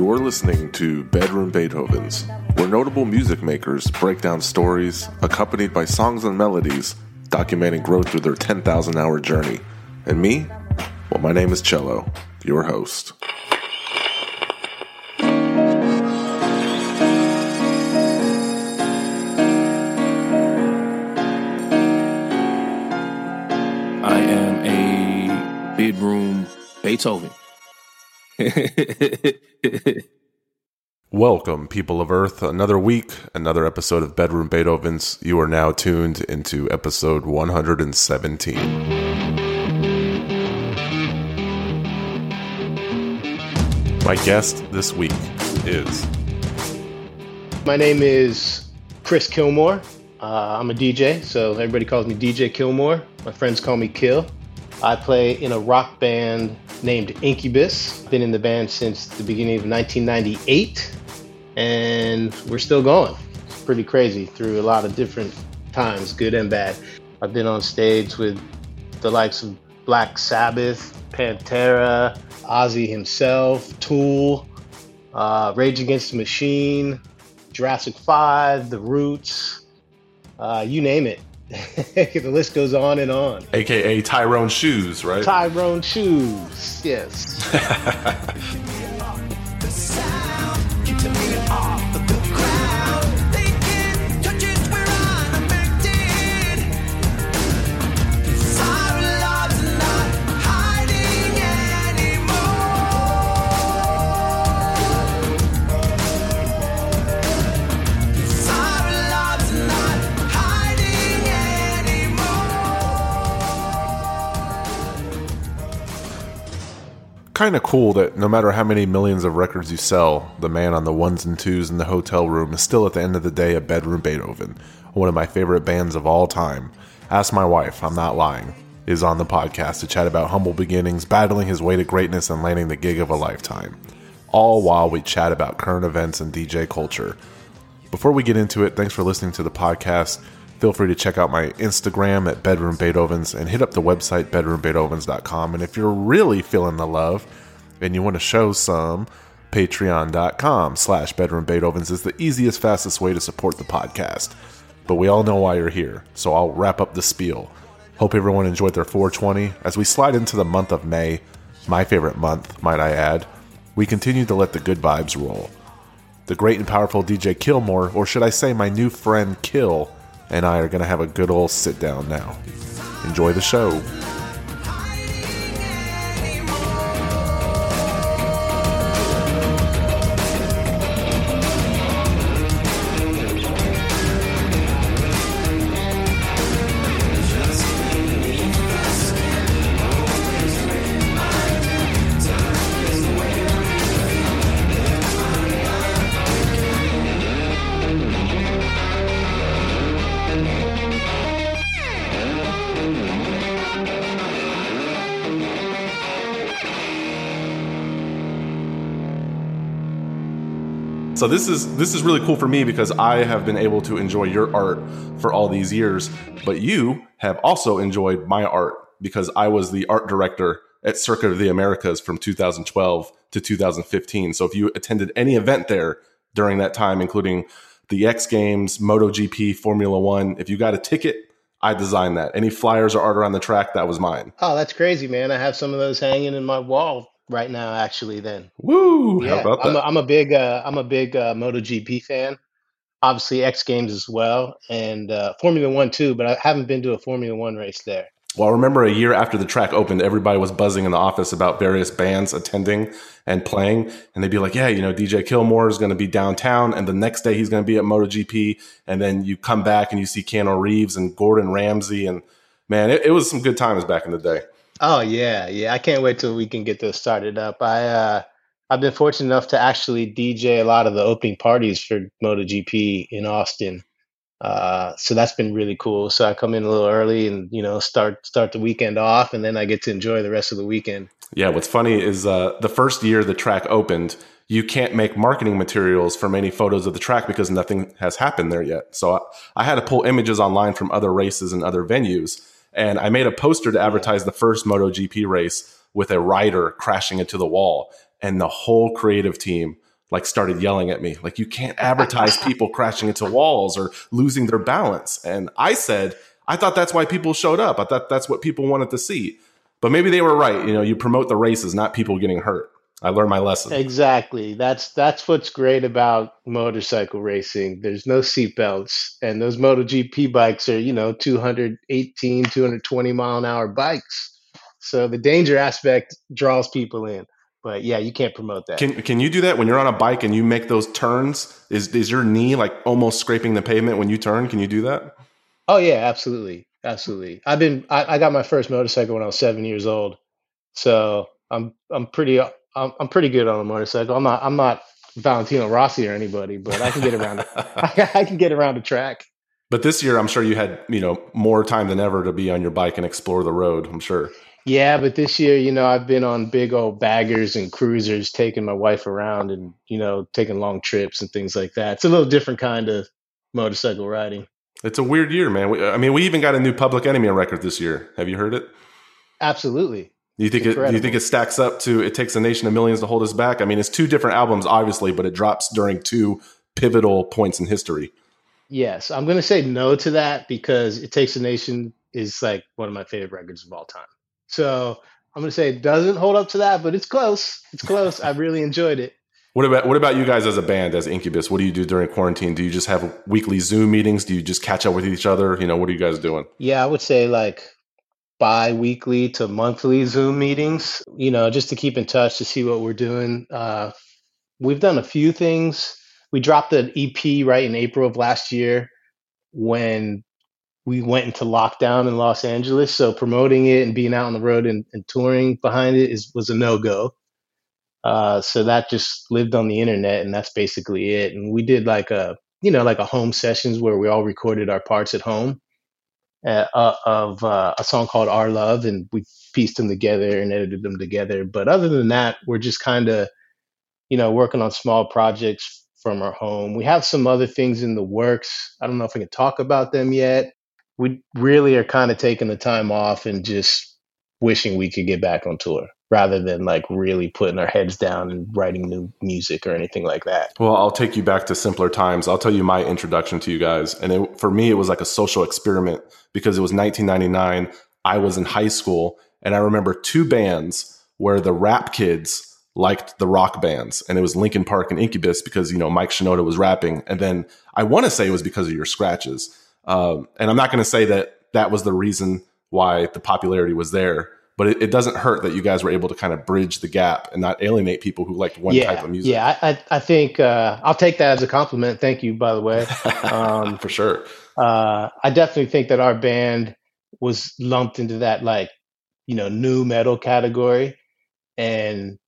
You're listening to Bedroom Beethovens, where notable music makers break down stories accompanied by songs and melodies documenting growth through their 10,000 hour journey. And me? Well, my name is Cello, your host. I am a bedroom Beethoven. Welcome, people of Earth. Another week, another episode of Bedroom Beethovens. You are now tuned into episode 117. My guest this week is My name is Chris Kilmore. Uh, I'm a DJ, so everybody calls me DJ Kilmore. My friends call me Kill. I play in a rock band named Incubus. Been in the band since the beginning of 1998, and we're still going. It's pretty crazy through a lot of different times, good and bad. I've been on stage with the likes of Black Sabbath, Pantera, Ozzy himself, Tool, uh, Rage Against the Machine, Jurassic 5, The Roots, uh, you name it. the list goes on and on. AKA Tyrone Shoes, right? Tyrone Shoes, yes. kind of cool that no matter how many millions of records you sell, the man on the ones and twos in the hotel room is still at the end of the day a bedroom Beethoven, one of my favorite bands of all time. Ask my wife, I'm not lying, is on the podcast to chat about humble beginnings, battling his way to greatness, and landing the gig of a lifetime. All while we chat about current events and DJ culture. Before we get into it, thanks for listening to the podcast. Feel free to check out my Instagram at Bedroom Beethovens and hit up the website bedroombeethovens.com. And if you're really feeling the love and you want to show some, patreon.com slash bedroom Beethovens is the easiest, fastest way to support the podcast. But we all know why you're here, so I'll wrap up the spiel. Hope everyone enjoyed their 420. As we slide into the month of May, my favorite month, might I add, we continue to let the good vibes roll. The great and powerful DJ Kilmore, or should I say my new friend Kill, and I are going to have a good old sit down now. Enjoy the show. So this is this is really cool for me because I have been able to enjoy your art for all these years, but you have also enjoyed my art because I was the art director at Circuit of the Americas from 2012 to 2015. So if you attended any event there during that time, including the X Games, MotoGP, Formula One, if you got a ticket, I designed that. Any flyers or art around the track, that was mine. Oh, that's crazy, man. I have some of those hanging in my wall right now actually then Woo! yeah How about i'm that? a, I'm a big uh, i'm a big uh, MotoGP fan obviously x games as well and uh, formula one too but i haven't been to a formula one race there Well, I remember a year after the track opened, everybody was buzzing in the office about various bands attending and playing. And they'd be like, yeah, you know, DJ Kilmore is going to be downtown. And the next day he's going to be at MotoGP. And then you come back and you see Keanu Reeves and Gordon Ramsay. And man, it, it was some good times back in the day. Oh yeah yeah i can't wait till we can get this started up i uh i've been fortunate enough to actually dj a lot of the opening parties for MotoGP in austin uh so that's been really cool so i come in a little early and you know start start the weekend off and then i get to enjoy the rest of the weekend Yeah, what's funny is uh, the first year the track opened, you can't make marketing materials from any photos of the track because nothing has happened there yet. So I, I had to pull images online from other races and other venues. And I made a poster to advertise the first MotoGP race with a rider crashing into the wall. And the whole creative team like started yelling at me like you can't advertise people crashing into walls or losing their balance. And i said i thought that's why people showed up. I thought that's what people wanted to see. But maybe they were right. You know you promote the races not people getting hurt i learned my lesson Exactly. That's that's what's great about motorcycle racing. There's no seatbelts, and those MotoGP bikes are, you know, 218, 220 mile an hour bikes. So the danger aspect draws people in. But yeah, you can't promote that. can, can you do that when you're on a bike and you make those turns is, is your knee like almost scraping the pavement when you turn can you do that Oh yeah, absolutely, absolutely. I've been I, I got my first motorcycle when I was seven years old, so I'm I'm pretty I'm, I'm pretty good on a motorcycle. I'm not I'm not Valentino Rossi or anybody, but I can get around. I can get around a track. But this year, I'm sure you had you know more time than ever to be on your bike and explore the road. I'm sure. Yeah, but this year, you know, I've been on big old baggers and cruisers, taking my wife around, and you know, taking long trips and things like that. It's a little different kind of motorcycle riding. It's a weird year, man. We, I mean, we even got a new Public Enemy record this year. Have you heard it? Absolutely. Do you think it? Do you think it stacks up to "It Takes a Nation of Millions to Hold Us Back"? I mean, it's two different albums, obviously, but it drops during two pivotal points in history. Yes, I'm going to say no to that because It Takes a Nation is like one of my favorite records of all time. So I'm going to say it doesn't hold up to that, but it's close. It's close. I really enjoyed it. What about what about you guys as a band, as Incubus? What do you do during quarantine? Do you just have weekly Zoom meetings? Do you just catch up with each other? You know, what are you guys doing? Yeah, I would say like bi-weekly to monthly Zoom meetings, you know, just to keep in touch to see what we're doing. Uh, we've done a few things. We dropped an EP right in April of last year when we went into lockdown in Los Angeles. So promoting it and being out on the road and, and touring behind it is was a no-go. Uh, so that just lived on the internet and that's basically it. And we did like a, you know, like a home sessions where we all recorded our parts at home uh, uh, of uh, a song called Our Love, and we pieced them together and edited them together. But other than that, we're just kind of, you know, working on small projects from our home. We have some other things in the works. I don't know if I can talk about them yet. We really are kind of taking the time off and just wishing we could get back on tour rather than like really putting our heads down and writing new music or anything like that. Well, I'll take you back to simpler times. I'll tell you my introduction to you guys. And it, for me, it was like a social experiment because it was 1999. I was in high school, and I remember two bands where the rap kids liked the rock bands, and it was Linkin Park and Incubus because you know Mike Shinoda was rapping, and then I want to say it was because of your scratches. Um, and I'm not going to say that that was the reason why the popularity was there, but it, it doesn't hurt that you guys were able to kind of bridge the gap and not alienate people who liked one yeah, type of music. yeah. I, I, think uh, I'll take that as a compliment. Thank you, by the way. Um, for sure. uh, I definitely think that our band was lumped into that like you know new metal category, and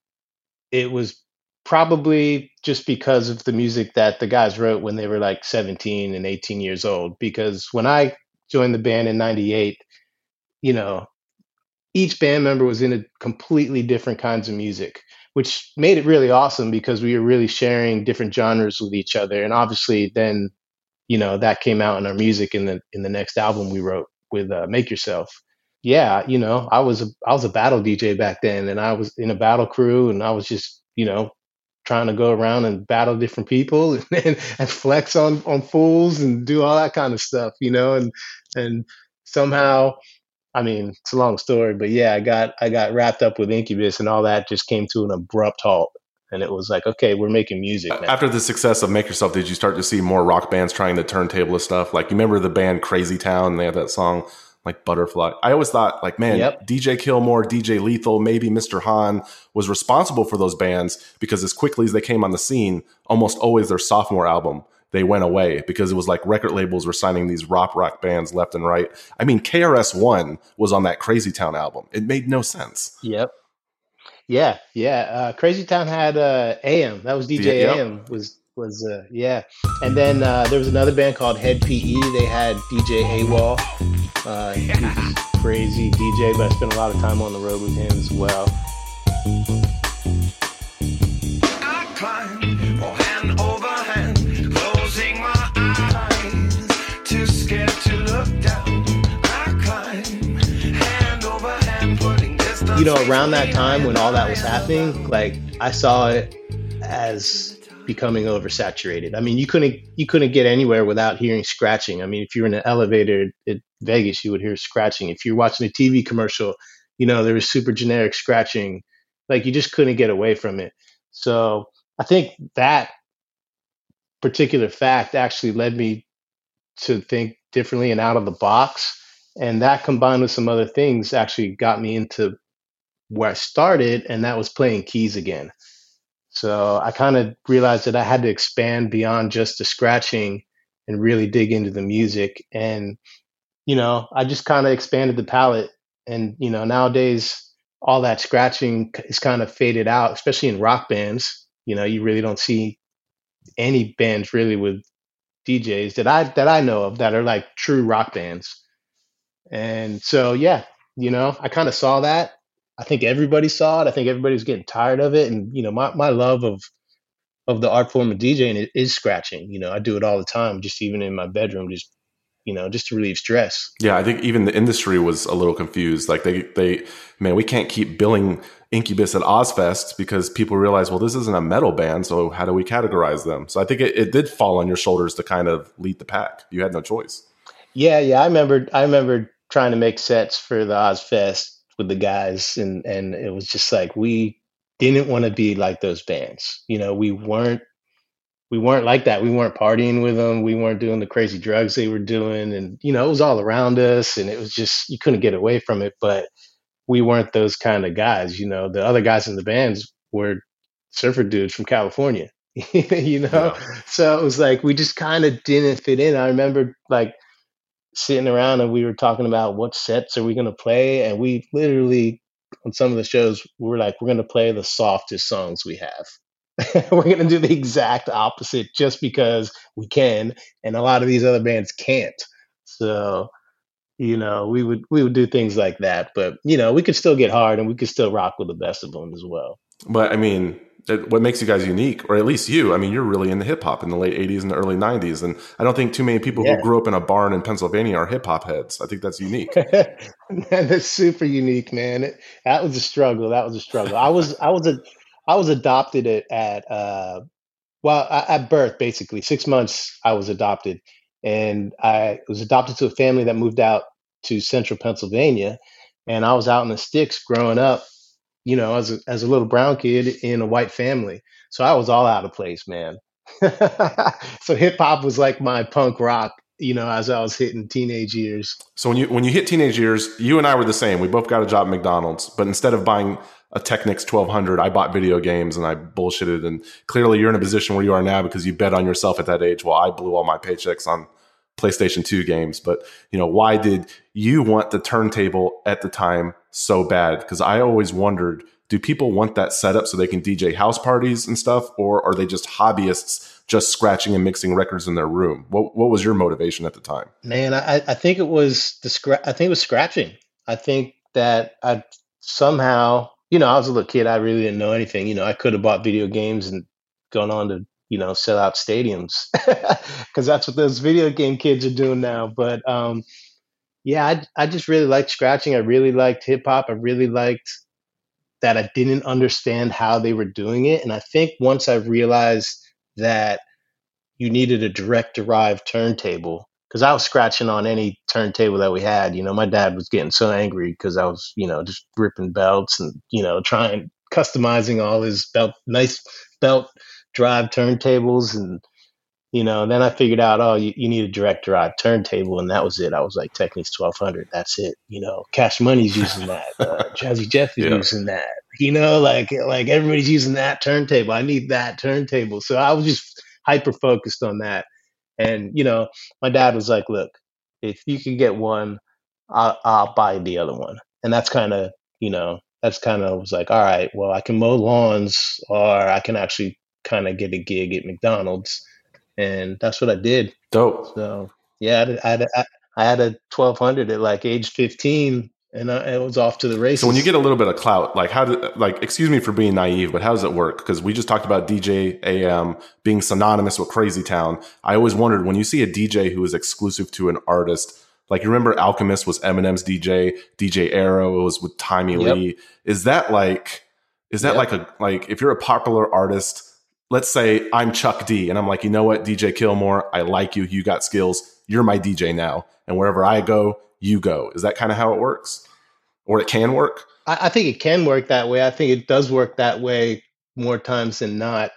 it was probably just because of the music that the guys wrote when they were like 17 and 18 years old. Because when I joined the band in '98, you know, each band member was into completely different kinds of music which made it really awesome because we were really sharing different genres with each other. And obviously then you know that came out in our music in the in the next album we wrote with uh, make yourself. Yeah you know i was a i was a battle dj back then and i was in a battle crew and i was just you know trying to go around and battle different people and, and, and flex on on fools and do all that kind of stuff you know and and somehow I mean, it's a long story, but yeah, I got I got wrapped up with Incubus, and all that just came to an abrupt halt. And it was like, okay, we're making music now. After the success of Make Yourself, did you start to see more rock bands trying the turntable stuff? Like you remember the band Crazy Town? They had that song like Butterfly. I always thought like, man, Yep. DJ Kilmore, DJ Lethal, maybe Mr. Hahn was responsible for those bands because as quickly as they came on the scene, almost always their sophomore album they went away because it was like record labels were signing these rock rock bands left and right. I mean, KRS One was on that Crazy Town album. It made no sense. Yep. Yeah, yeah. Uh, Crazy Town had uh, AM. That was DJ Yep. AM. Was was uh, yeah. And then uh, there was another band called Hed PE. They had DJ AWOL. Uh, was crazy DJ, but I spent a lot of time on the road with him as well. You know, around that time when all that was happening, like I saw it as becoming oversaturated. I mean, you couldn't you couldn't get anywhere without hearing scratching. I mean, if you're in an elevator at Vegas, you would hear scratching. If you're watching a TV commercial, you know there was super generic scratching. Like you just couldn't get away from it. So I think that particular fact actually led me to think differently and out of the box. And that combined with some other things actually got me into where I started, and that was playing keys again. So I kind of realized that I had to expand beyond just the scratching and really dig into the music. And, you know, I just kind of expanded the palette. And, you know, nowadays, all that scratching is kind of faded out, especially in rock bands. You know, you really don't see any bands really with DJs that I that I know of that are like true rock bands. And so yeah, you know, I kind of saw that. I think everybody saw it. I think everybody's getting tired of it. And you know, my, my love of of the art form of DJing is, is scratching. You know, I do it all the time, just even in my bedroom, just you know, just to relieve stress. Yeah, I think even the industry was a little confused. Like they, they, man, we can't keep billing Incubus at Ozzfest because people realize, well, this isn't a metal band, so how do we categorize them? So I think it, it did fall on your shoulders to kind of lead the pack. You had no choice. Yeah, yeah, I remember. I remember trying to make sets for the Ozzfest with the guys, and and it was just like we didn't want to be like those bands. You know, we weren't we weren't like that. We weren't partying with them. We weren't doing the crazy drugs they were doing. And, you know, it was all around us and it was just, you couldn't get away from it. But we weren't those kind of guys. You know, the other guys in the bands were surfer dudes from California, you know? Yeah. So it was like, we just kind of didn't fit in. I remember like sitting around and we were talking about what sets are we going to play. And we literally, on some of the shows, we were like, we're going to play the softest songs we have. we're going to do the exact opposite just because we can and a lot of these other bands can't so you know we would we would do things like that but you know we could still get hard and we could still rock with the best of them as well But I mean, what makes you guys unique, or at least you? I mean, you're really into hip hop in the late '80s and the early '90s, and I don't think too many people Yeah. who grew up in a barn in Pennsylvania are hip hop heads. I think that's unique. that's super unique man it, that was a struggle that was a struggle i was i was a i was adopted at, at uh well at birth basically six months i was adopted and i was adopted to a family that moved out to central pennsylvania and i was out in the sticks growing up you know as a, as a little brown kid in a white family so i was all out of place man so hip hop was like my punk rock you know as i was hitting teenage years So when you when you hit teenage years, you and I were the same. We both got a job at McDonald's, but instead of buying a Technics 1200, I bought video games and I bullshitted. And clearly, you're in a position where you are now because you bet on yourself at that age. While I blew all my paychecks on PlayStation 2 games. But you know, why did you want the turntable at the time so bad? Because I always wondered, do people want that setup so they can DJ house parties and stuff, or are they just hobbyists just scratching and mixing records in their room? What What was your motivation at the time? Man, I, I think it was the scra- I think it was scratching. I think that I somehow, you know, I was a little kid. I really didn't know anything. You know, I could have bought video games and gone on to, you know, sell out stadiums because that's what those video game kids are doing now. But um, yeah, I, I just really liked scratching. I really liked hip hop. I really liked that I didn't understand how they were doing it. And I think once I realized that you needed a direct derived turntable because I was scratching on any turntable that we had. You know, my dad was getting so angry because I was, you know, just ripping belts and, you know, trying customizing all his belt, nice belt drive turntables. And, you know, then I figured out, oh, you, you need a direct drive turntable. And that was it. I was like, Technics 1200. That's it. You know, Cash Money's using that. Uh, Jazzy Jeff is Yeah. using that. You know, like, like everybody's using that turntable. I need that turntable. So I was just hyper focused on that. And you know, my dad was like, "Look, if you can get one, I'll, I'll buy the other one." And that's kind of, you know, that's kind of was like, "All right, well, I can mow lawns, or I can actually kind of get a gig at McDonald's," and that's what I did. Dope. So yeah, I had, I had, a- I had a twelve hundred at like age fifteen, and I, it was off to the races. So when you get a little bit of clout, like how do like excuse me for being naive, but how does it work? Because we just talked about DJ AM being synonymous with Crazy Town. I always wondered when you see a DJ who is exclusive to an artist, like you remember Alchemist was Eminem's DJ, DJ Aero was with Timmy Yep. Lee. Is that like is that Yep. like a like if you're a popular artist let's say I'm Chuck D and I'm like, you know what, DJ Kilmore, I like you. You got skills. You're my DJ now. And wherever I go, you go. Is that kind of how it works? Or it can work? I, I think it can work that way. I think it does work that way more times than not,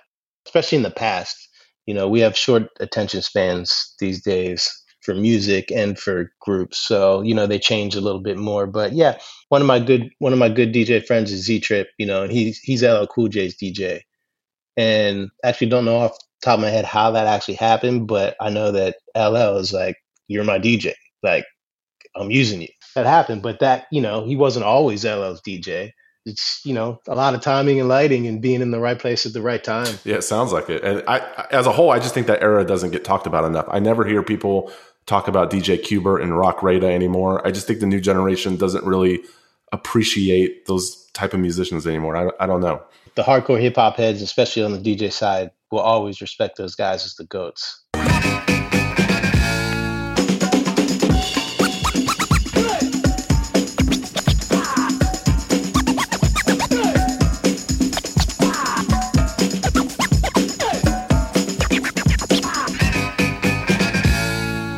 especially in the past. You know, we have short attention spans these days for music and for groups. So, you know, they change a little bit more. But yeah, one of my good one of my good DJ friends is Z Trip, you know, and he's he's LL Cool J's DJ. And actually don't know off the top of my head how that actually happened, but I know that LL is like, You're my DJ. Like, I'm using you. That happened, but that, you know, he wasn't always LL's DJ. It's, you know, a lot of timing and lighting and being in the right place at the right time. Yeah, it sounds like it. And I, as a whole, I just think that era doesn't get talked about enough. I never hear people talk about DJ Qbert and Roc Raida anymore. I just think the new generation doesn't really appreciate those type of musicians anymore. I, I don't know. The hardcore hip hop heads, especially on the DJ side, will always respect those guys as the goats.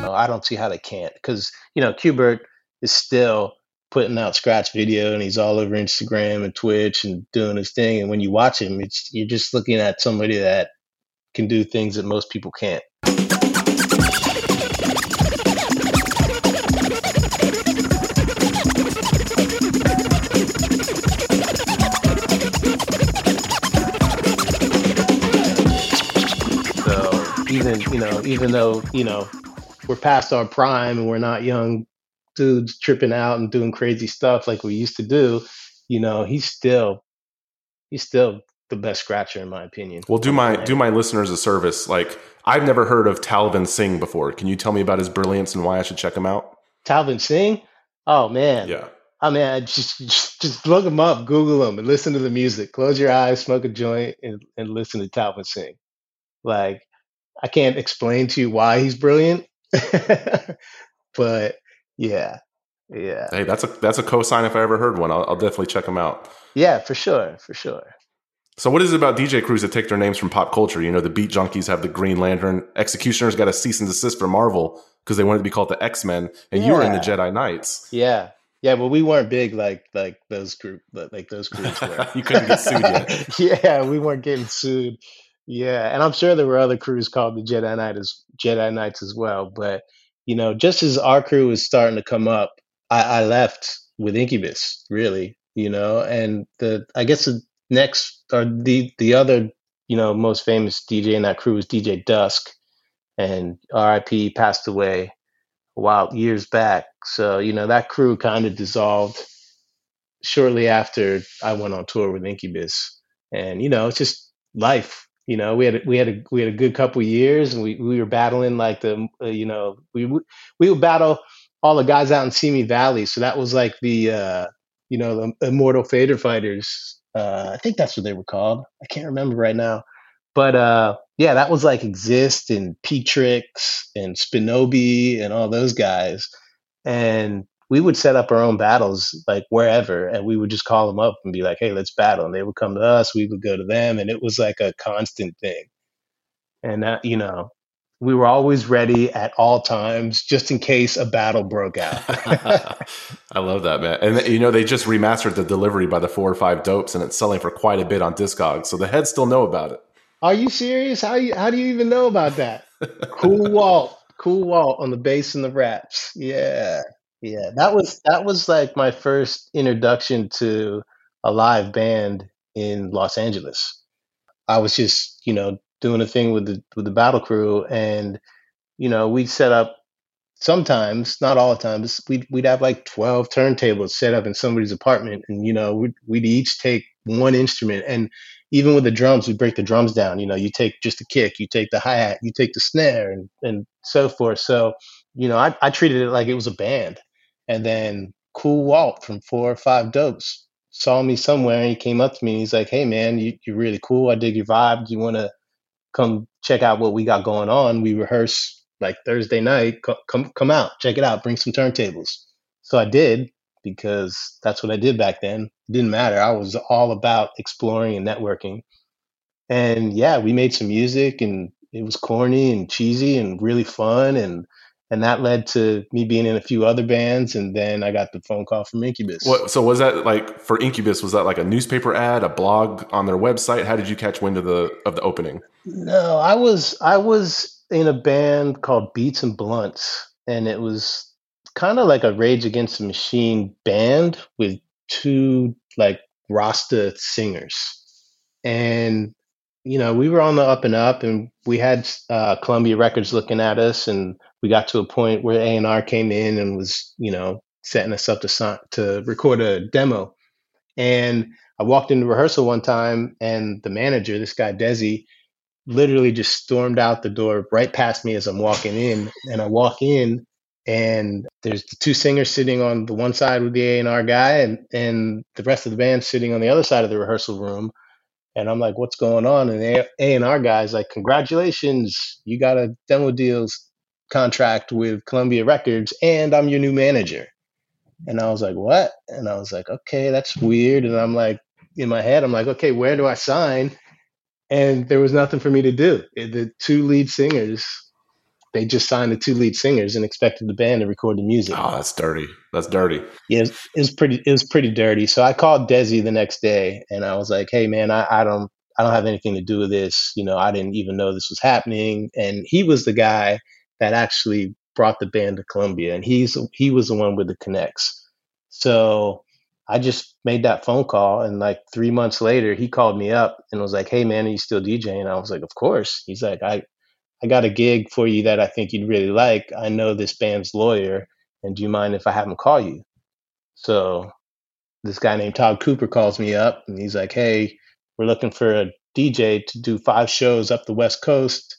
Uh, I don't see how they can't because you know Qbert is still putting out scratch video and he's all over Instagram and Twitch and doing his thing. And when you watch him, it's you're just looking at somebody that can do things that most people can't. So even you know, even though you know we're past our prime and we're not young dudes tripping out and doing crazy stuff like we used to do, you know, he's still he's still the best scratcher in my opinion. Well, do my do my listeners a service. Like I've never heard of Talvin Singh before. Can you tell me about his brilliance and why I should check him out? Talvin Singh? Oh man. Yeah. I mean, I just, just just look him up, Google him, and listen to the music. Close your eyes, smoke a joint, and, and listen to Talvin Singh. Like, I can't explain to you why he's brilliant, but yeah, yeah, Hey, that's a that's a cosign if I ever heard one. I'll, I'll definitely check them out. yeah, for sure, for sure. So, what is it about DJ crews that take their names from pop culture? You know, the Beat Junkies have the Green Lantern. X-Ecutioners got a cease and desist from Marvel because they wanted to be called the X Men, and you were in the Jedi Knights. Yeah, yeah, but we weren't big like like those group like those groups were. you couldn't get sued yet. yeah, we weren't getting sued. Yeah, and I'm sure there were other crews called the Jedi Knight as Jedi Knights as well. But you know, just as our crew was starting to come up, I, I left with Incubus, really. You know, and the I guess the next or the the other you know most famous DJ in that crew was DJ Dusk, and R.I.P. passed away a while years back. So you know that crew kind of dissolved shortly after I went on tour with Incubus, and you know it's just life. You know we had a, we had a we had a good couple years, and we we were battling like the uh, you know we we would battle all the guys out in Simi Valley. So that was like the uh, you know the Immortal Fader Fighters. Uh, I think that's what they were called. I can't remember right now, but uh, yeah, that was like Exist and Petrix and Spinobi and all those guys, and we would set up our own battles like wherever and we would just call them up and be like hey let's battle and they would come to us we would go to them and it was like a constant thing and that you know we were always ready at all times just in case a battle broke out I love that, man. And you know, they just remastered the delivery by the four or five dopes, and it's selling for quite a bit on Discogs. So the heads still know about it. are you serious how you how do you even know about that cool walt cool walt on the bass and the raps yeah yeah that was that was like my first introduction to a live band in los angeles. I was just you know doing a thing with the with the battle crew and you know we'd set up sometimes not all the times we'd, we'd have like 12 turntables set up in somebody's apartment and you know we'd, we'd each take one instrument and even with the drums we break the drums down you know you take just the kick you take the hi-hat you take the snare and, and so forth. So you know I, I treated it like it was a band and then cool walt from four or five dopes saw me somewhere and he came up to me and he's like hey man you, you're really cool. I dig your vibe. Do you want to come check out what we got going on? We rehearse like thursday night. Co- come come out. Check it out. Bring some turntables. So i did because that's what i did back then. It didn't matter. I was all about exploring and networking. And yeah, we made some music and it was corny and cheesy and really fun and and that led to me being in a few other bands and then I got the phone call from Incubus. What, so was that like for Incubus? Was that like a newspaper ad, a blog on their website? How did you catch wind of the of the opening? No, I was I was in a band called Beats and Blunts and it was kind of like a Rage Against the Machine band with two like Rasta singers. And you know, we were on the up and up, and we had uh, Columbia Records looking at us, and we got to a point where A and R came in and was, you know, setting us up to to record a demo. And I walked into rehearsal one time, and the manager, this guy Desi, literally just stormed out the door right past me as I'm walking in. And I walk in, and there's the two singers sitting on the one side with the A and R guy, and and the rest of the band sitting on the other side of the rehearsal room. And I'm like, what's going on? And the A and R guy's like, congratulations, you got a demo deals contract with Columbia Records, and I'm your new manager. And I was like, what? And I was like, okay, that's weird. And I'm like, in my head, I'm like, okay, where do I sign? And there was nothing for me to do. The two lead singers, they just signed the two lead singers and expected the band to record the music. Oh, that's dirty. That's dirty. Yeah, it was, it was pretty. It was pretty dirty. So I called Desi the next day, and I was like, "Hey, man, I, I don't, I don't have anything to do with this. You know, I didn't even know this was happening." And he was the guy that actually brought the band to Columbia, and he's he was the one with the connects. So I just made that phone call, and like three months later, he called me up and was like, "Hey, man, are you still DJing?" I was like, "Of course." He's like, "I, I got a gig for you that I think you'd really like. I know this band's lawyer, and do you mind if I have him call you?" So this guy named Todd Cooper calls me up, and he's like, "Hey, we're looking for a DJ to do five shows up the West Coast."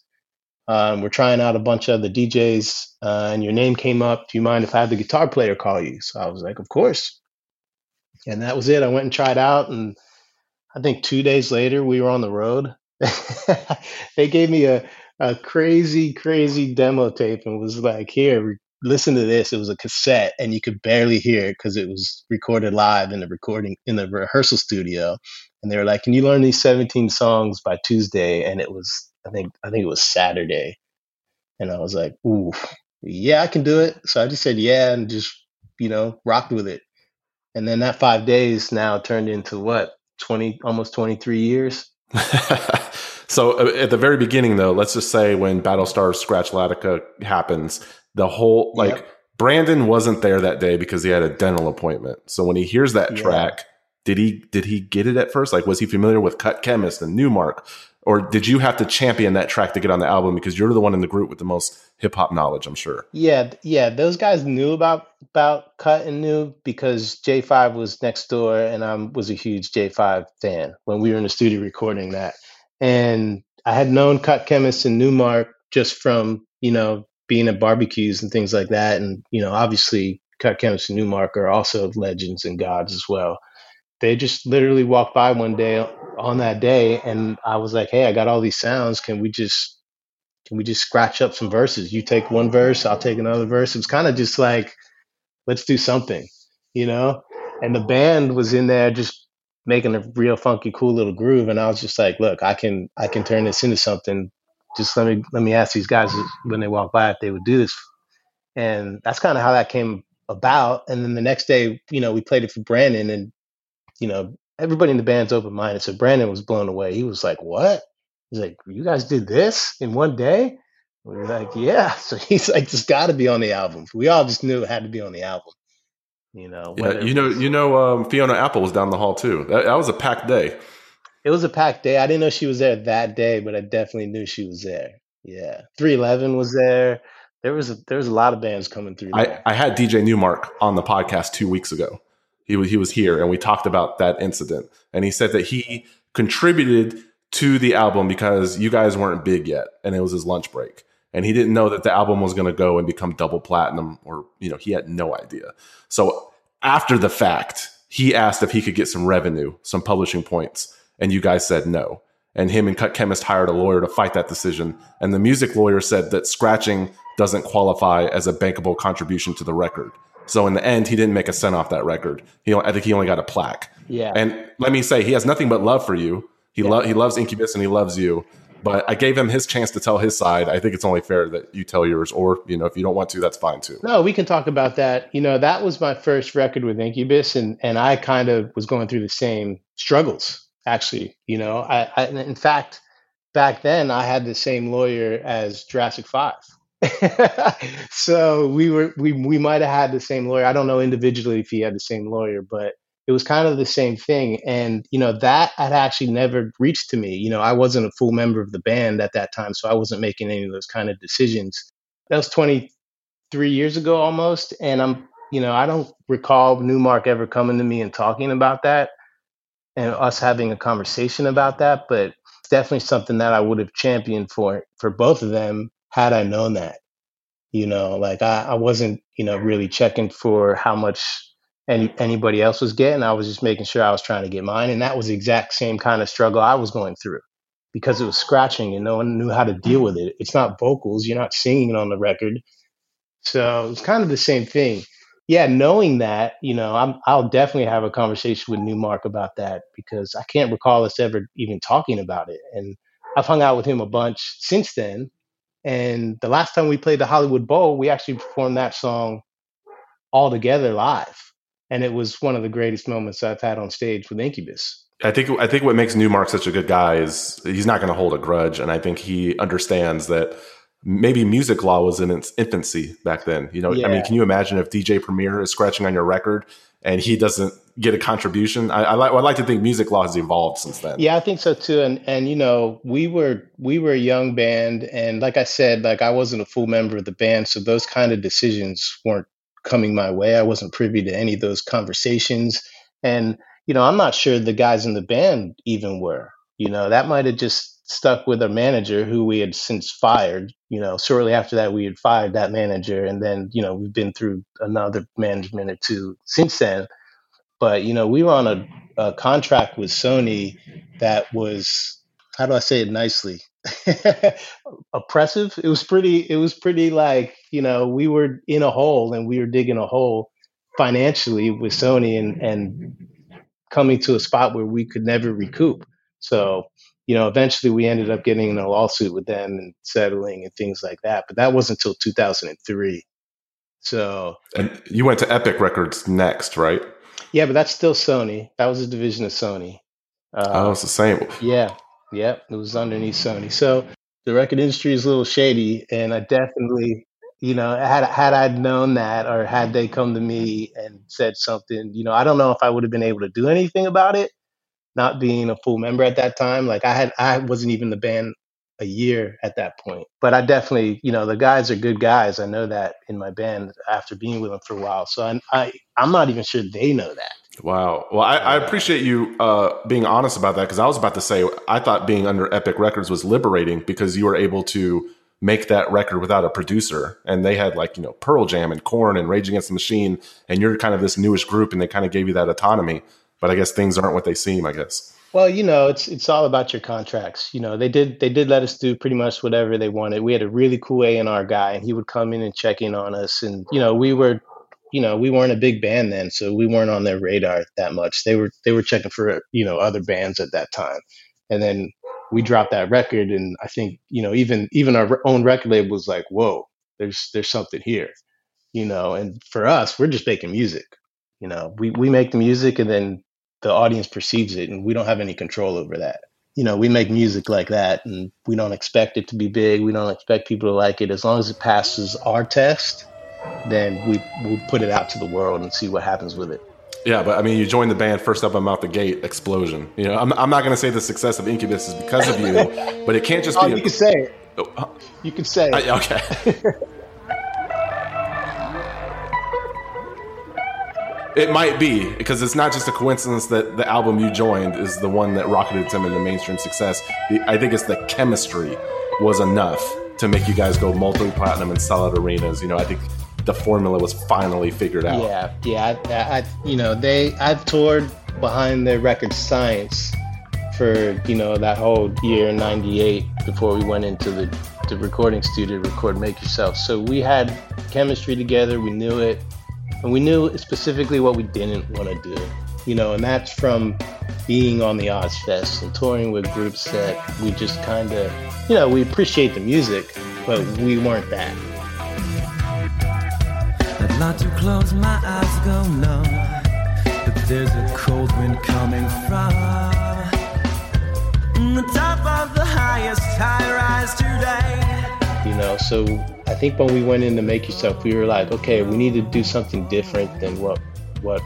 Um, we're trying out a bunch of the DJs, uh, and your name came up. Do you mind if I have the guitar player call you? So I was like, of course. And that was it. I went and tried out, and I think two days later we were on the road. they gave me a, a crazy, crazy demo tape and was like, here, listen to this. It was a cassette, and you could barely hear it because it was recorded live in the recording in the rehearsal studio. And they were like, "Can you learn these 17 songs by Tuesday?" And it was, I think, I think it was Saturday. And I was like, "Ooh, yeah, I can do it." So I just said, "Yeah," and just you know, rocked with it. And then that five days now turned into what 20, almost 23 years. so uh, at the very beginning, though, let's just say when Battlestar Scralatchtica happens, the whole like Yep. Brandon wasn't there that day because he had a dental appointment. So when he hears that Yeah. track, did he did he get it at first? Like, was he familiar with Cut Chemist and Nu-Mark, or did you have to champion that track to get on the album because you're the one in the group with the most hip hop knowledge? I'm sure. Yeah, yeah, those guys knew about about Cut and knew because J5 was next door and I was a huge J5 fan when we were in the studio recording that. And I had known Cut Chemist and Nu-Mark just from, you know, being at barbecues and things like that. And, you know, obviously Cut Chemist and Nu-Mark are also legends and gods as well. They just literally walked by one day on that day and I was like, Hey, I got all these sounds. Can we just can we just scratch up some verses? You take one verse, I'll take another verse. It was kind of just like, let's do something, you know? And the band was in there just making a real funky, cool little groove. And I was just like, look, I can I can turn this into something. Just let me let me ask these guys when they walk by if they would do this. And that's kind of how that came about. And then the next day, you know, we played it for Brandon and, you know, everybody in the band's open minded. So Brandon was blown away. He was like, What? He's like, You guys did this in one day? We were like, Yeah. So he's like, It's gotta be on the album. We all just knew it had to be on the album. You know, Yeah, you know, you know, um, Fiona Apple was down the hall too. That, that was a packed day. it was a packed day. I didn't know she was there that day, but I definitely knew she was there. Yeah. 311 was there. There was a there was a lot of bands coming through I. I had DJ Nu-Mark on the podcast two weeks ago. He was he was here and we talked about that incident. And he said that he contributed to the album because you guys weren't big yet, and it was his lunch break. And he didn't know that the album was going to go and become double platinum, or you know, he had no idea. So after the fact, he asked if he could get some revenue, some publishing points, and you guys said no. And him and Cut Chemist hired a lawyer to fight that decision. And the music lawyer said that scratching doesn't qualify as a bankable contribution to the record. So in the end, he didn't make a cent off that record. He, I think he only got a plaque. Yeah. And let me say, he has nothing but love for you. He lo- he loves Incubus and he loves you. But I gave him his chance to tell his side. I think it's only fair that you tell yours, or you know, if you don't want to, that's fine too. No, we can talk about that. You know, that was my first record with Incubus, and and I kind of was going through the same struggles. Actually, you know, I, I in fact back then I had the same lawyer as Jurassic Five. so we were we we might have had the same lawyer. I don't know individually if he had the same lawyer, but it was kind of the same thing. And you know that had actually never reached to me. You know, I wasn't a full member of the band at that time, so I wasn't making any of those kind of decisions. That was 23 years ago almost, and I'm you know I don't recall Nu-Mark ever coming to me and talking about that and us having a conversation about that, but definitely something that I would have championed for for both of them had I known that. You know, like I, I wasn't, you know, really checking for how much any anybody else was getting. I was just making sure I was trying to get mine. And that was the exact same kind of struggle I was going through because it was scratching and no one knew how to deal with it. It's not vocals, you're not singing it on the record. So it's kind of the same thing. Yeah, knowing that, you know, I'm, I'll definitely have a conversation with Nu-Mark about that because I can't recall us ever even talking about it. And I've hung out with him a bunch since then. And the last time we played the Hollywood Bowl, we actually performed that song all together live. And it was one of the greatest moments I've had on stage with Incubus. I think I think what makes Nu-Mark such a good guy is he's not going to hold a grudge, and I think he understands that maybe music law was in its infancy back then. You know, I mean, can you imagine if DJ Premier is scratching on your record and he doesn't get a contribution? I, I like I like to think music law has evolved since then. Yeah, I think so too. And and you know, we were we were a young band, and like I said, like I wasn't a full member of the band, so those kind of decisions weren't coming my way. I wasn't privy to any of those conversations, and you know, I'm not sure the guys in the band even were. You know, that might have just stuck with a manager, who we had since fired. You know, shortly after that, we had fired that manager, and then you know, we've been through another management or two since then. But you know, we were on a, a contract with Sony that was how do I say it nicely? oppressive. It was pretty it was pretty like, you know, we were in a hole and we were digging a hole financially with Sony and and coming to a spot where we could never recoup. So, you know, eventually we ended up getting in a lawsuit with them and settling and things like that. But that wasn't until 2003. So, And you went to Epic Records next, right? yeah, but that's still Sony. That was a division of Sony. Uh, oh, it's the same. Yeah, yeah, it was underneath Sony. So the record industry is a little shady, and I definitely, you know, had had I known that, or had they come to me and said something, you know, I don't know if I would have been able to do anything about it, not being a full member at that time. Like I had, I wasn't even the band a year at that point, but I definitely, you know, the guys are good guys. I know that in my band after being with them for a while. So I, I I'm not even sure they know that. Wow. Well, I, I appreciate you uh, being honest about that because I was about to say I thought being under Epic Records was liberating because you were able to make that record without a producer, and they had like you know Pearl Jam and Korn and Rage Against the Machine, and you're kind of this newish group, and they kind of gave you that autonomy. But I guess things aren't what they seem. I guess. Well, you know, it's it's all about your contracts. You know, they did they did let us do pretty much whatever they wanted. We had a really cool A and R guy, and he would come in and check in on us. And you know, we were, you know, we weren't a big band then, so we weren't on their radar that much. They were they were checking for you know other bands at that time, and then we dropped that record, and I think you know even even our own record label was like, whoa, there's there's something here, you know. And for us, we're just making music. You know, we we make the music, and then the audience perceives it and we don't have any control over that you know we make music like that and we don't expect it to be big we don't expect people to like it as long as it passes our test then we we'll put it out to the world and see what happens with it Yeah, but I mean, you joined the band first up. I'm out the gate, explosion. You know, I'm, I'm not going to say the success of Incubus is because of you, but it can't just oh be. you can say it Oh, you can say. I- okay. It might be because it's not just a coincidence that the album you joined is the one that rocketed him into mainstream success. I think it's the chemistry was enough to make you guys go multi-platinum and sell out arenas. You know, I think the formula was finally figured out. Yeah, yeah. I, I, you know, they. I've toured behind their record Science for you know that whole year '98 before we went into the the recording studio to record "Make Yourself." So we had chemistry together. We knew it, and we knew specifically what we didn't want to do. you know, and that's from being on the Ozzfest and touring with groups that we just kind of, you know, we appreciate the music, but we weren't that. I'd like to close my eyes, go numb. But there's a cold wind coming from the top of the highest high rise today. You know? So i think when we went in to make yourself we were like okay we need to do something different than what what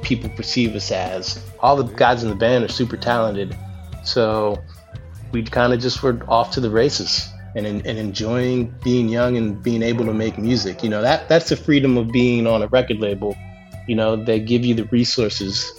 people perceive us as. All the guys in the band are super talented. So we kind of just were off to the races and, and enjoying being young and being able to make music you know? That that's the freedom of being on a record label you know? They give you the resources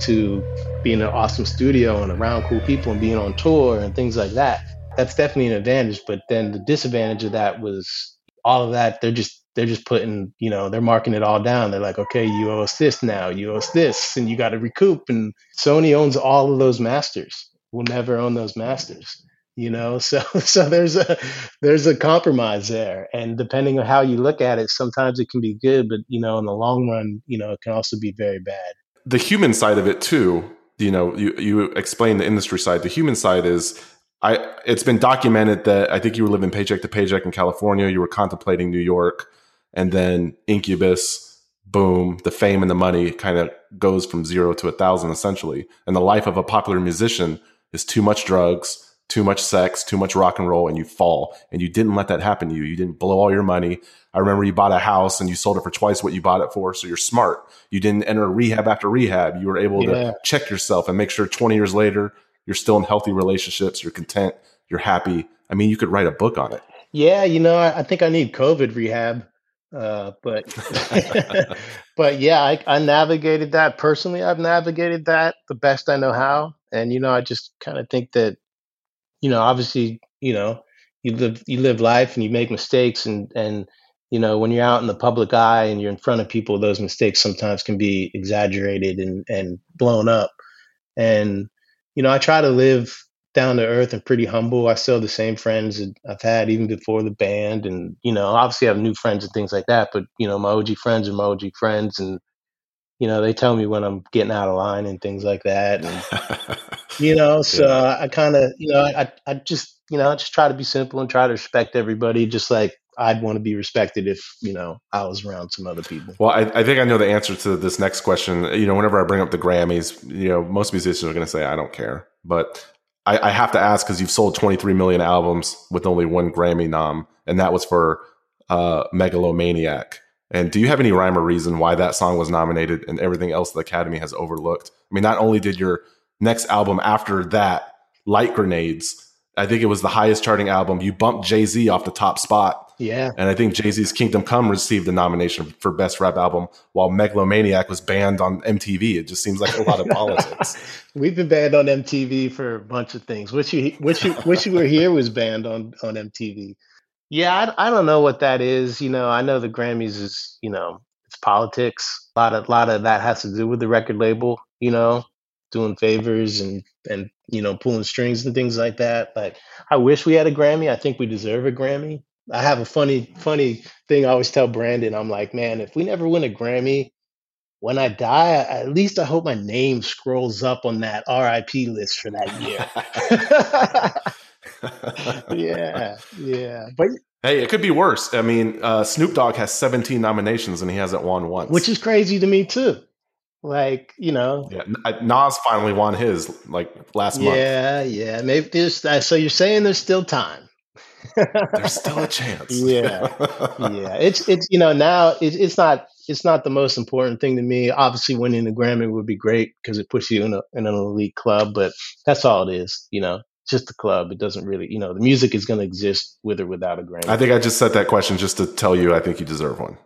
to be in an awesome studio and around cool people and being on tour and things like that that's definitely an advantage but then the disadvantage of that was all of that they're just they're just putting you know they're marking it all down. They're like okay you owe us this now you owe us this and you got to recoup. And sony owns all of those masters we'll never own those masters you know? So so there's a there's a compromise there. And depending on how you look at it sometimes it can be good but you know in the long run you know it can also be very bad. The human side of it too you know you you explain the industry side. The human side is i it's been documented that i think you were living paycheck to paycheck in california you were contemplating new york and then incubus boom the fame and the money kind of goes from zero to a thousand essentially. And the life of a popular musician is too much drugs too much sex too much rock and roll and you fall. And you didn't let that happen to you. You didn't blow all your money. I remember you bought a house and you sold it for twice what you bought it for so you're smart. You didn't enter rehab after rehab. You were able Yeah. to check yourself and make sure 20 years later you're still in healthy relationships you're content you're happy i mean you could write a book on it Yeah, you know, I, think I need COVID rehab. Uh, but but yeah, I, I navigated that personally. I've navigated that the best I know how. And you know, I just kind of think that, you know, obviously, you know, you live you live life and you make mistakes and and you know, when you're out in the public eye and you're in front of people, those mistakes sometimes can be exaggerated and and blown up. And you know, I try to live down to earth and pretty humble. I still have the same friends that I've had even before the band, and you know, obviously I have new friends and things like that. But you know, my OG friends are my OG friends, and you know, they tell me when I'm getting out of line and things like that. And you know, so Yeah. I kind of, you know, I I just you know, I just try to be simple and try to respect everybody, just like I'd want to be respected if you know I was around some other people. Well, I, I think I know the answer to this next question. You know, whenever I bring up the Grammys, you know, most musicians are going to say, I don't care. But I, I have to ask because you've sold 23 million albums with only one Grammy nom, and that was for uh, Megalomaniac. And do you have any rhyme or reason why that song was nominated and everything else the Academy has overlooked? I mean, not only did your next album after that, Light Grenades, I think it was the highest charting album. You bumped Jay Z off the top spot. Yeah, And I think Jay Z's Kingdom Come received a nomination for Best Rap Album, while Megalomaniac was banned on MTV. It just seems like a lot of politics. We've been banned on MTV for a bunch of things. Wish you, wish you, wish you were here was banned on on MTV. Yeah, I, I don't know what that is. You know, I know the Grammys is, you know, it's politics. A lot of lot of that has to do with the record label. You know, doing favors and and you know pulling strings and things like that. Like, I wish we had a Grammy. I think we deserve a Grammy. I have a funny funny thing I always tell Brandon. I'm like, man, if we never win a Grammy, when I die, at least I hope my name scrolls up on that RIP list for that year. yeah, yeah. But hey, it could be worse. I mean, uh, Snoop Dogg has 17 nominations and he hasn't won once. which is crazy to me too. Like, you know, yeah, uh, Nas finally won his like last month. yeah, yeah. Maybe there's uh, so you're saying there's still time. There's still a chance. Yeah. yeah, it's it's you know now it, it's not it's not the most important thing to me. Obviously, winning the Grammy would be great because it puts you in a in an elite club, but that's all it is. You know, just a club. It doesn't really, you know, the music is going to exist with or without a Grammy. I think I just said that question just to tell you I think you deserve one.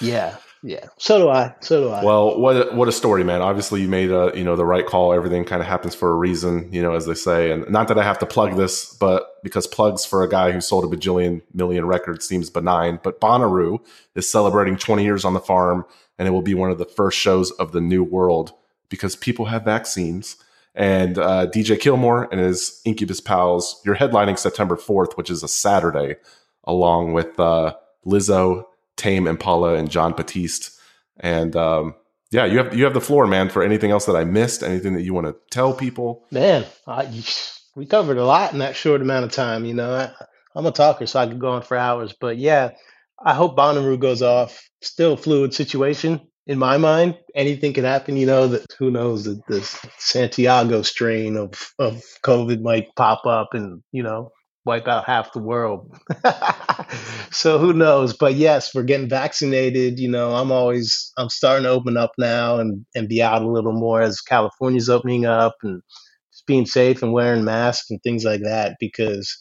yeah, yeah. So do I. So do I. Well, what a, what a story, man! Obviously, you made a you know the right call. Everything kind of happens for a reason, you know, as they say. And not that I have to plug this, but because plugs for a guy who sold a bajillion million records seems benign. But Bonnaroo is celebrating 20 years on the farm, and it will be one of the first shows of the new world because people have vaccines. And uh, DJ Kilmore and his Incubus pals, you're headlining September 4th, which is a Saturday, along with uh, Lizzo, Tame Impala, and Jon Batiste. And um, yeah, you have you have the floor, man. For anything else that I missed, anything that you want to tell people. Man, I, we covered a lot in that short amount of time. You know, I, I'm a talker, so I could go on for hours. But yeah, I hope Bonnaroo goes off. Still fluid situation in my mind. Anything could happen. You know that who knows that this Santiago strain of of COVID might pop up and you know wipe out half the world. so who knows? But yes, we're getting vaccinated. You know, I'm always I'm starting to open up now and and be out a little more as California's opening up and just being safe and wearing masks and things like that because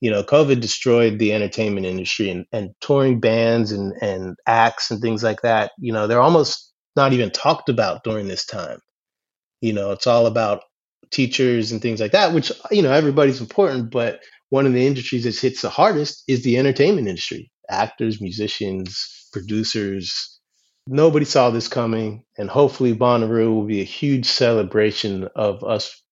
you know COVID destroyed the entertainment industry and and touring bands and and acts and things like that. You know, they're almost not even talked about during this time. You know, it's all about teachers and things like that, which you know everybody's important, but one of the industries that hits the hardest is the entertainment industry. Actors, musicians, producers. Nobody saw this coming, and hopefully Bonnaroo will be a huge celebration of us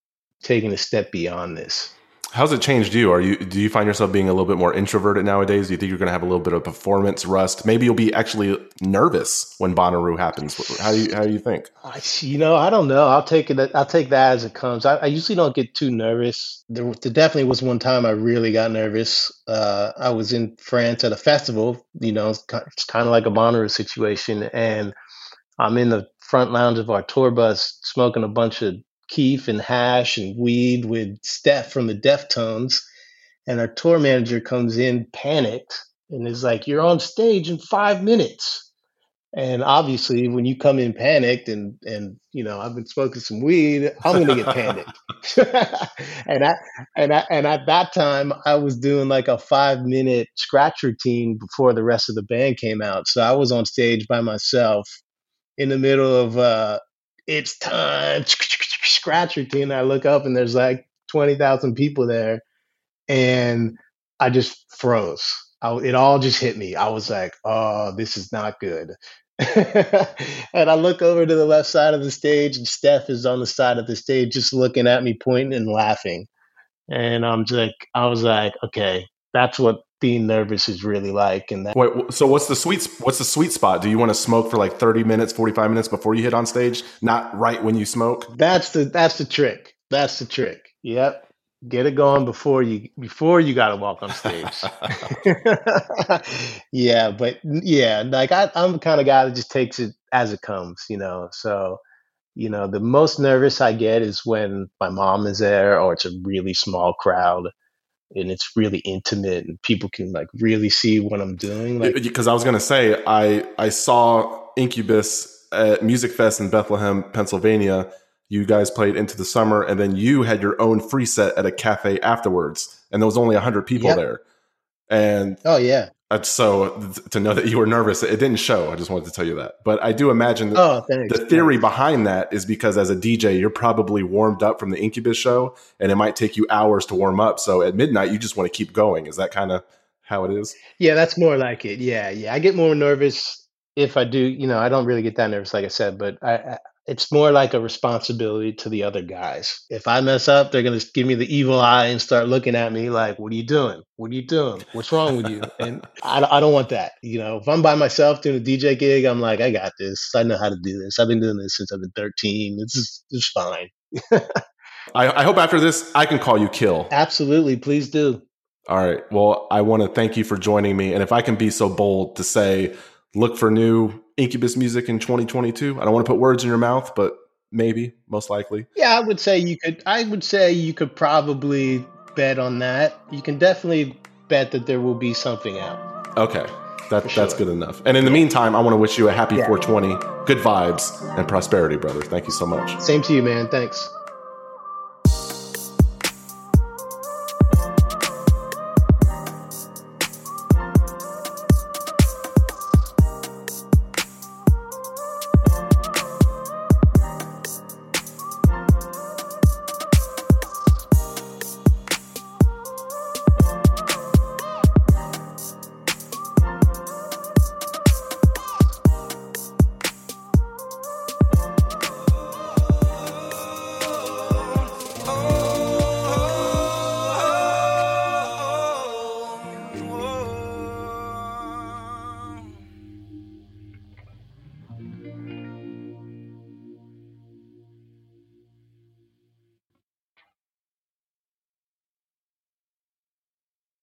taking a step beyond this. How's it changed you? Are you do you find yourself being a little bit more introverted nowadays? Do you think you're going to have a little bit of performance rust? Maybe you'll be actually nervous when Bonnaroo happens. How do you how do you think? You know, I don't know. I'll take it. I'll take that as it comes. I, I usually don't get too nervous. There, there definitely was one time I really got nervous. Uh, I was in France at a festival. You know, it's kind of like a Bonnaroo situation, and I'm in the front lounge of our tour bus smoking a bunch of keef and hash and weed with Steph from the Deftones. And our tour manager comes in panicked and is like, You're on stage in five minutes. And obviously, when you come in panicked and and you know I've been smoking some weed, I'm gonna get panicked. and I and I and at that time I was doing like a five minute scratch routine before the rest of the band came out. So I was on stage by myself in the middle of uh, it's time scratch routine. I look up and there's like twenty thousand people there, and I just froze. I, it all just hit me. I was like, "Oh, this is not good." and I look over to the left side of the stage, and Steph is on the side of the stage, just looking at me, pointing and laughing. And I'm just like, I was like, okay, that's what being nervous is really like. And that, Wait, so what's the sweet what's the sweet spot? Do you want to smoke for like 30 minutes, 45 minutes before you hit on stage, not right when you smoke? that's the that's the trick. That's the trick. Yep. Get it going before you before you got to walk on stage. yeah, but yeah, like I, I'm the kind of guy that just takes it as it comes, you know. So, you know, the most nervous I get is when my mom is there or it's a really small crowd and it's really intimate and people can like really see what I'm doing. Like, Because I was gonna say, I I saw Incubus at Musikfest in Bethlehem, Pennsylvania. You guys played into the summer, and then you had your own free set at a cafe afterwards, and there was only hundred people Yep. there. And oh yeah, Uh, so to know that you were nervous, it didn't show. I just wanted to tell you that. But I do imagine that oh the theory behind that is because as a DJ, you're probably warmed up from the Incubus show, and it might take you hours to warm up. So at midnight, you just want to keep going. Is that kind of how it is? Yeah, that's more like it. Yeah, yeah. I get more nervous if I do. You know, I don't really get that nervous, like I said, but I, I it's more like a responsibility to the other guys. If I mess up, they're gonna give me the evil eye and start looking at me like, "What are you doing? What are you doing? What's wrong with you?" And I, don't- I don't want that. You know, if I'm by myself doing a DJ gig, I'm like, "I got this. I know how to do this. I've been doing this since I've been 13. This is it's fine." I, I hope after this, I can call you Kill. Absolutely, please do. All right. Well, I want to thank you for joining me. And if I can be so bold to say, look for new Incubus music in 2022. I don't want to put words in your mouth, but maybe, most likely. Yeah, I would say you could. I would say you could probably bet on that. You can definitely bet that there will be something out. Okay. That, For That's sure. good enough. And in the meantime, I want to wish you a happy Yeah. 420, good vibes, and prosperity, brother. Thank you so much. Same to you, man. Thanks.